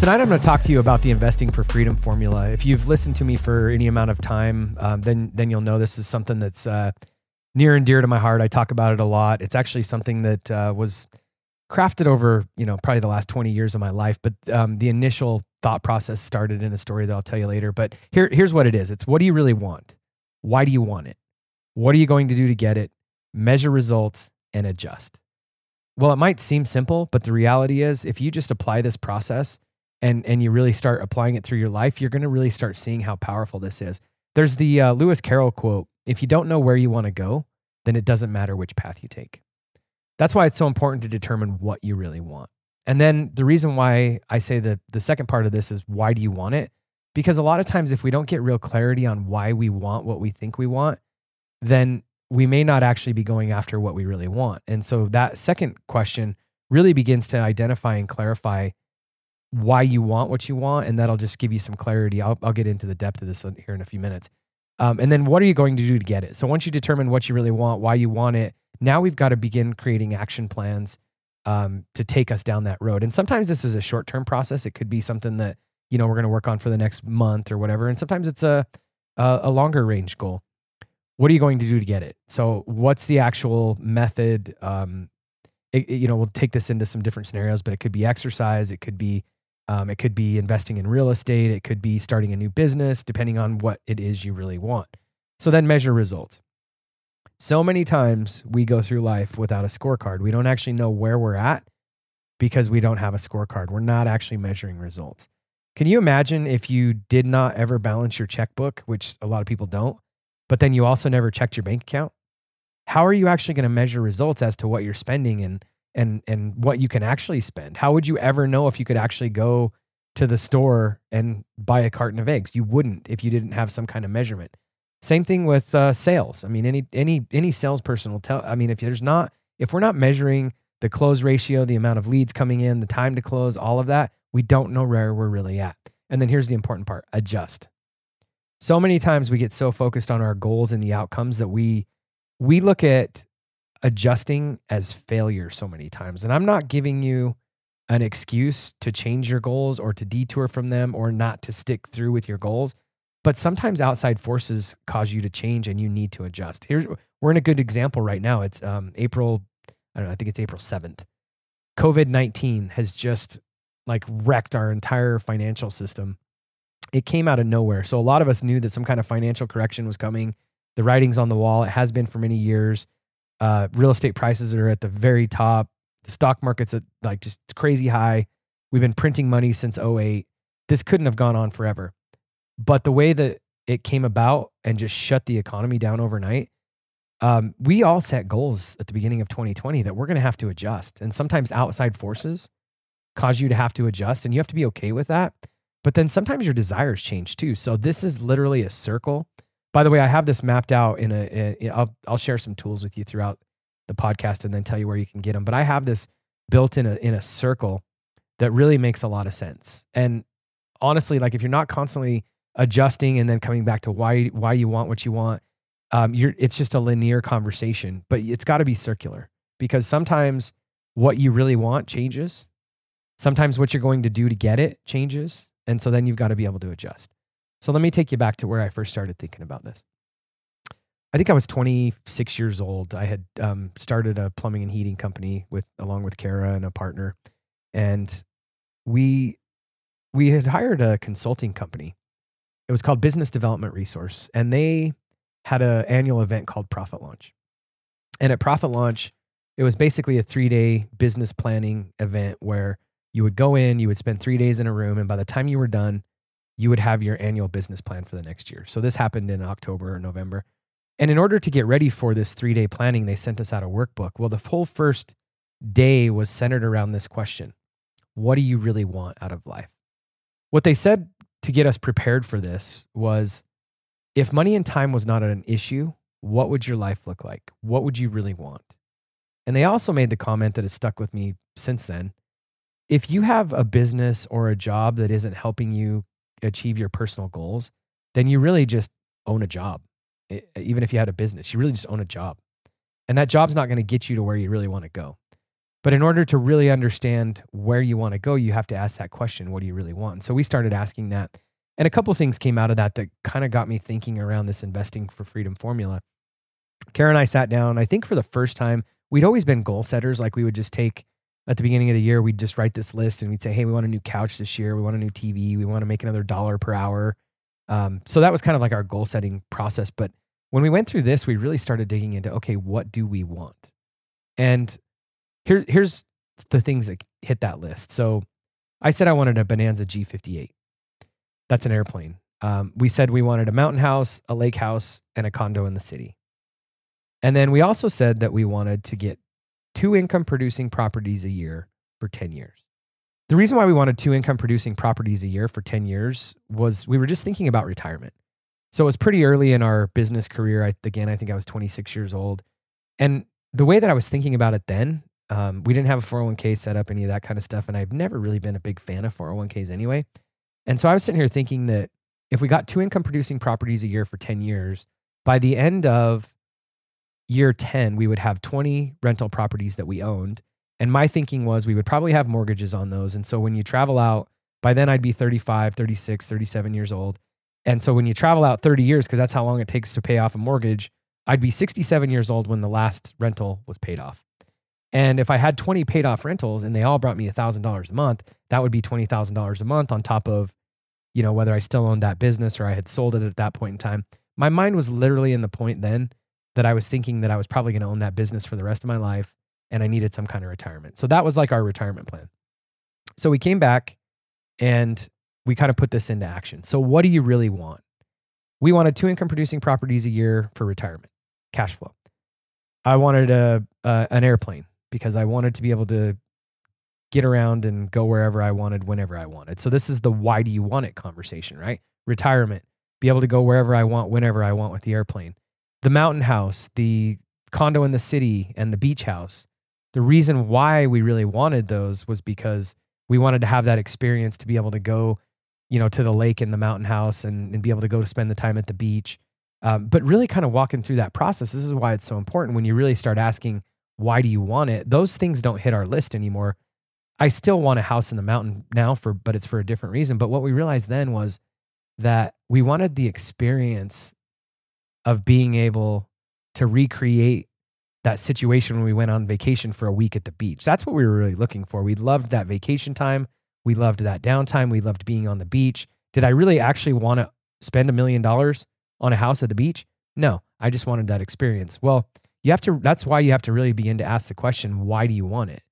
Tonight, I'm going to talk to you about the Investing for Freedom formula. If you've listened to me for any amount of time, um, then then you'll know this is something that's uh, near and dear to my heart. I talk about it a lot. It's actually something that uh, was crafted over, you know, probably the last 20 years of my life. But um, the initial thought process started in a story that I'll tell you later. But here, here's what it is. It's what do you really want? Why do you want it? What are you going to do to get it? Measure results and adjust. Well, it might seem simple, but the reality is, if you just apply this process and and you really start applying it through your life, you're going to really start seeing how powerful this is. There's the uh, Lewis Carroll quote: "If you don't know where you want to go, then it doesn't matter which path you take." That's why it's so important to determine what you really want. And then the reason why I say that the second part of this is why do you want it? Because a lot of times, if we don't get real clarity on why we want what we think we want, then we may not actually be going after what we really want. And so that second question really begins to identify and clarify why you want what you want, and that'll just give you some clarity. I'll, I'll get into the depth of this here in a few minutes. Um, and then what are you going to do to get it? So once you determine what you really want, why you want it, now we've got to begin creating action plans um, to take us down that road. And sometimes this is a short term process. It could be something that you know we're going to work on for the next month or whatever. And sometimes it's a a, longer range goal. What are you going to do to get it? So what's the actual method? Um, it, it, you know, we'll take this into some different scenarios, but it could be exercise. It could be um, it could be investing in real estate. It could be starting a new business, depending on what it is you really want. So then measure results. So many times we go through life without a scorecard. We don't actually know where we're at because we don't have a scorecard. We're not actually measuring results. Can you imagine if you did not ever balance your checkbook, which a lot of people don't, but then you also never checked your bank account? How are you actually going to measure results as to what you're spending and and and what you can actually spend. How would you ever know if you could actually go to the store and buy a carton of eggs? You wouldn't if you didn't have some kind of measurement. Same thing with uh, sales. I mean, any any any salesperson will tell. I mean, if there's not if we're not measuring the close ratio, the amount of leads coming in, the time to close, all of that, we don't know where we're really at. And then here's the important part: adjust. So many times we get so focused on our goals and the outcomes that we we look at adjusting as failure so many times. And I'm not giving you an excuse to change your goals or to detour from them or not to stick through with your goals. But sometimes outside forces cause you to change and you need to adjust. Here's we're in a good example right now. It's um, April, I don't know, I think it's April 7th. COVID 19 has just like wrecked our entire financial system. It came out of nowhere. So a lot of us knew that some kind of financial correction was coming. The writing's on the wall. It has been for many years. Uh, real estate prices are at the very top. The stock market's at like just crazy high. We've been printing money since 08. This couldn't have gone on forever. But the way that it came about and just shut the economy down overnight, um, we all set goals at the beginning of 2020 that we're going to have to adjust. And sometimes outside forces cause you to have to adjust, and you have to be okay with that. But then sometimes your desires change too. So this is literally a circle by the way, I have this mapped out in a. I'll I'll share some tools with you throughout the podcast and then tell you where you can get them. But I have this built in a in a circle that really makes a lot of sense. And honestly, like if you're not constantly adjusting and then coming back to why why you want what you want, um, you're it's just a linear conversation. But it's got to be circular because sometimes what you really want changes. Sometimes what you're going to do to get it changes, and so then you've got to be able to adjust. So let me take you back to where I first started thinking about this. I think I was 26 years old. I had um, started a plumbing and heating company with along with Karen and a partner, and we we had hired a consulting company. It was called Business Development Resource, and they had an annual event called Profit Launch. And at Profit Launch, it was basically a three day business planning event where you would go in, you would spend three days in a room, and by the time you were done, you would have your annual business plan for the next year. So this happened in October or November. And in order to get ready for this three day planning, they sent us out a workbook. Well, the whole first day was centered around this question What do you really want out of life? What they said to get us prepared for this was if money and time was not an issue, what would your life look like? What would you really want? And they also made the comment that has stuck with me since then. If you have a business or a job that isn't helping you achieve your personal goals, then you really just own a job. Even if you had a business, you really just own a job. And that job's not going to get you to where you really want to go. But in order to really understand where you want to go, you have to ask that question what do you really want? And so we started asking that. And a couple things came out of that that kind of got me thinking around this investing for freedom formula. Karen and I sat down, I think for the first time, we'd always been goal setters. Like we would just take at the beginning of the year, we'd just write this list and we'd say, hey, we want a new couch this year. We want a new TV. We want to make another dollar per hour. Um, so that was kind of like our goal setting process. But when we went through this, we really started digging into okay, what do we want? And here, here's the things that hit that list. So I said I wanted a Bonanza G58. That's an airplane. Um, we said we wanted a mountain house, a lake house, and a condo in the city. And then we also said that we wanted to get two income producing properties a year for 10 years. The reason why we wanted two income producing properties a year for 10 years was we were just thinking about retirement. So it was pretty early in our business career. I, again, I think I was 26 years old. And the way that I was thinking about it then, um, we didn't have a 401k set up, any of that kind of stuff. And I've never really been a big fan of 401ks anyway. And so I was sitting here thinking that if we got two income producing properties a year for 10 years, by the end of year 10, we would have 20 rental properties that we owned. And my thinking was we would probably have mortgages on those. And so when you travel out, by then I'd be 35, 36, 37 years old. And so when you travel out 30 years, because that's how long it takes to pay off a mortgage, I'd be 67 years old when the last rental was paid off. And if I had 20 paid off rentals and they all brought me $1,000 a month, that would be $20,000 a month on top of, you know, whether I still owned that business or I had sold it at that point in time. My mind was literally in the point then that I was thinking that I was probably going to own that business for the rest of my life and I needed some kind of retirement. So that was like our retirement plan. So we came back and we kind of put this into action. So what do you really want? We wanted two income producing properties a year for retirement, cash flow. I wanted a, an airplane because I wanted to be able to get around and go wherever I wanted whenever I wanted. So this is the why do you want it conversation, right? Retirement, be able to go wherever I want whenever I want with the airplane the mountain house, the condo in the city, and the beach house. The reason why we really wanted those was because we wanted to have that experience to be able to go, you know, to the lake in the mountain house and, and be able to go to spend the time at the beach. Um, but really kind of walking through that process, this is why it's so important when you really start asking, why do you want it? Those things don't hit our list anymore. I still want a house in the mountain now for, but it's for a different reason. But what we realized then was that we wanted the experience of being able to recreate that situation when we went on vacation for a week at the beach. That's what we were really looking for. We loved that vacation time. We loved that downtime. We loved being on the beach. Did I really actually want to spend a million dollars on a house at the beach? No, I just wanted that experience. Well, you have to, that's why you have to really begin to ask the question why do you want it?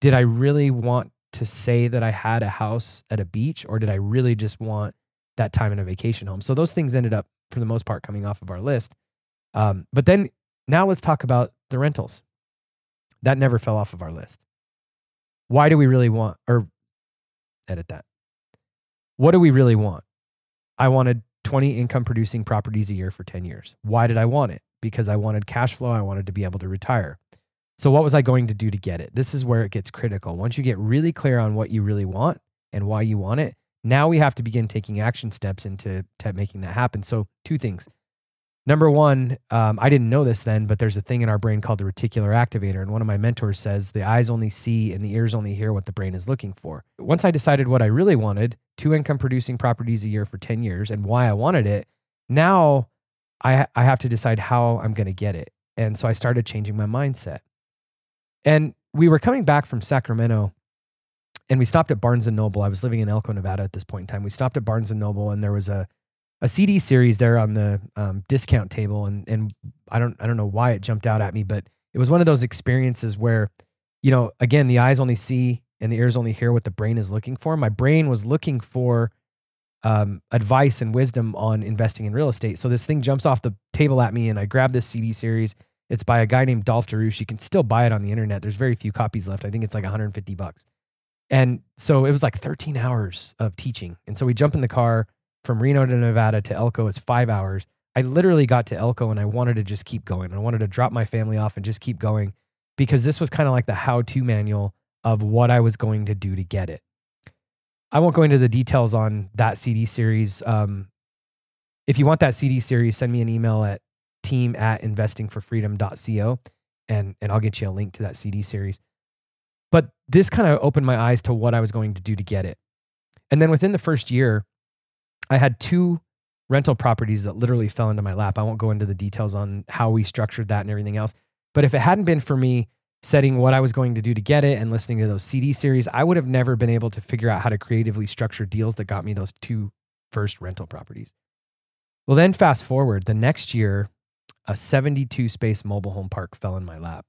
Did I really want to say that I had a house at a beach or did I really just want that time in a vacation home? So those things ended up for the most part coming off of our list. Um, but then now let's talk about the rentals. That never fell off of our list. Why do we really want, or edit that? What do we really want? I wanted 20 income producing properties a year for 10 years. Why did I want it? Because I wanted cash flow. I wanted to be able to retire. So, what was I going to do to get it? This is where it gets critical. Once you get really clear on what you really want and why you want it, now we have to begin taking action steps into making that happen. So, two things. Number one, um, I didn't know this then, but there's a thing in our brain called the reticular activator. And one of my mentors says the eyes only see and the ears only hear what the brain is looking for. Once I decided what I really wanted, two income producing properties a year for 10 years, and why I wanted it, now I, I have to decide how I'm going to get it. And so I started changing my mindset. And we were coming back from Sacramento and we stopped at Barnes and Noble. I was living in Elko, Nevada at this point in time. We stopped at Barnes and Noble, and there was a a CD series there on the um, discount table, and and I don't I don't know why it jumped out at me, but it was one of those experiences where, you know, again, the eyes only see and the ears only hear what the brain is looking for. My brain was looking for um, advice and wisdom on investing in real estate. So this thing jumps off the table at me, and I grab this CD series. It's by a guy named Dolf de Roos. You can still buy it on the internet. There's very few copies left. I think it's like 150 bucks. And so it was like 13 hours of teaching. And so we jump in the car from Reno to Nevada to Elko. It's five hours. I literally got to Elko and I wanted to just keep going. I wanted to drop my family off and just keep going because this was kind of like the how to manual of what I was going to do to get it. I won't go into the details on that CD series. Um, if you want that CD series, send me an email at team at investingforfreedom.co and, and I'll get you a link to that CD series. But this kind of opened my eyes to what I was going to do to get it. And then within the first year, I had two rental properties that literally fell into my lap. I won't go into the details on how we structured that and everything else. But if it hadn't been for me setting what I was going to do to get it and listening to those CD series, I would have never been able to figure out how to creatively structure deals that got me those two first rental properties. Well, then fast forward, the next year, a 72 space mobile home park fell in my lap.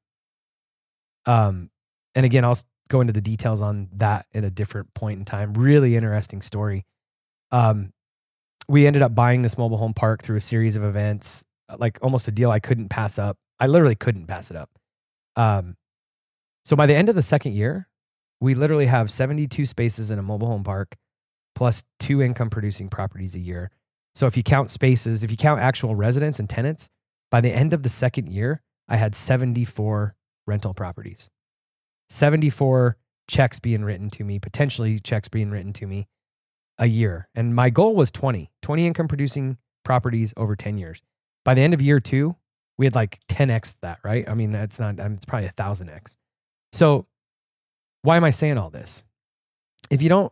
Um, and again, I'll go into the details on that in a different point in time. Really interesting story. Um, we ended up buying this mobile home park through a series of events, like almost a deal I couldn't pass up. I literally couldn't pass it up. Um, so by the end of the second year, we literally have 72 spaces in a mobile home park plus two income producing properties a year. So if you count spaces, if you count actual residents and tenants, by the end of the second year, I had 74 rental properties. 74 checks being written to me, potentially checks being written to me a year. And my goal was 20, 20 income producing properties over 10 years. By the end of year two, we had like 10x that, right? I mean, that's not, I mean, it's probably a thousand X. So why am I saying all this? If you don't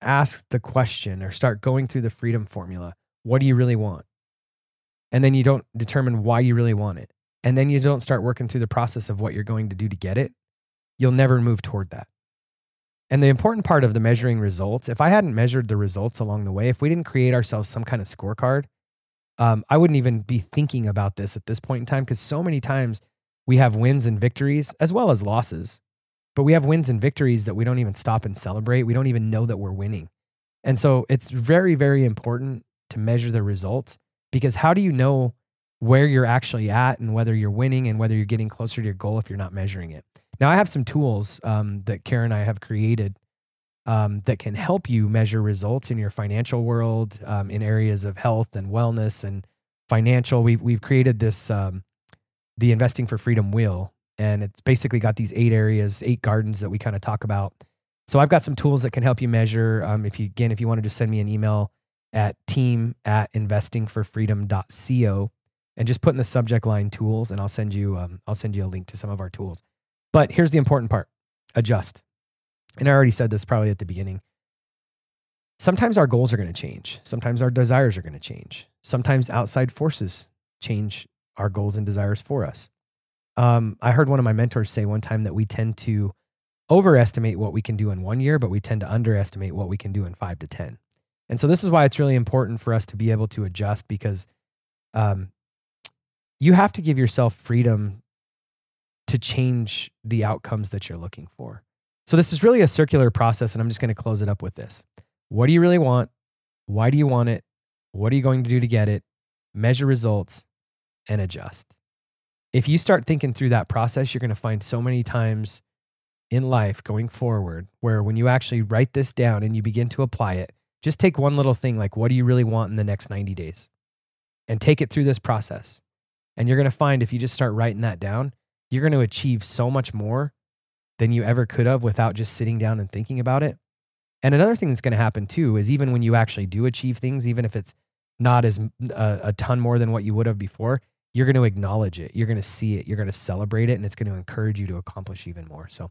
ask the question or start going through the freedom formula, what do you really want? And then you don't determine why you really want it. And then you don't start working through the process of what you're going to do to get it, you'll never move toward that. And the important part of the measuring results, if I hadn't measured the results along the way, if we didn't create ourselves some kind of scorecard, um, I wouldn't even be thinking about this at this point in time because so many times we have wins and victories as well as losses, but we have wins and victories that we don't even stop and celebrate. We don't even know that we're winning. And so it's very, very important to measure the results because how do you know where you're actually at and whether you're winning and whether you're getting closer to your goal if you're not measuring it? Now, I have some tools um, that Karen and I have created um, that can help you measure results in your financial world, um, in areas of health and wellness and financial. We've we've created this um, the investing for freedom wheel, and it's basically got these eight areas, eight gardens that we kind of talk about. So I've got some tools that can help you measure. Um, if you again, if you want to just send me an email at team at investingforfreedom.co and just put in the subject line tools, and I'll send you um, I'll send you a link to some of our tools. But here's the important part adjust. And I already said this probably at the beginning. Sometimes our goals are going to change. Sometimes our desires are going to change. Sometimes outside forces change our goals and desires for us. Um, I heard one of my mentors say one time that we tend to overestimate what we can do in one year, but we tend to underestimate what we can do in five to 10. And so this is why it's really important for us to be able to adjust because um, you have to give yourself freedom to change the outcomes that you're looking for. So, this is really a circular process, and I'm just going to close it up with this. What do you really want? Why do you want it? What are you going to do to get it? Measure results and adjust. If you start thinking through that process, you're going to find so many times in life going forward where when you actually write this down and you begin to apply it, just take one little thing like, what do you really want in the next 90 days? And take it through this process. And you're going to find if you just start writing that down, you're going to achieve so much more than you ever could have without just sitting down and thinking about it. And another thing that's going to happen too is even when you actually do achieve things, even if it's not as a, ton more than what you would have before, you're going to acknowledge it. You're going to see it. You're going to celebrate it. And it's going to encourage you to accomplish even more. So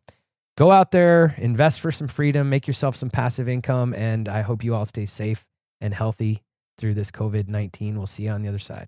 go out there, invest for some freedom, make yourself some passive income. And I hope you all stay safe and healthy through this COVID 19. We'll see you on the other side.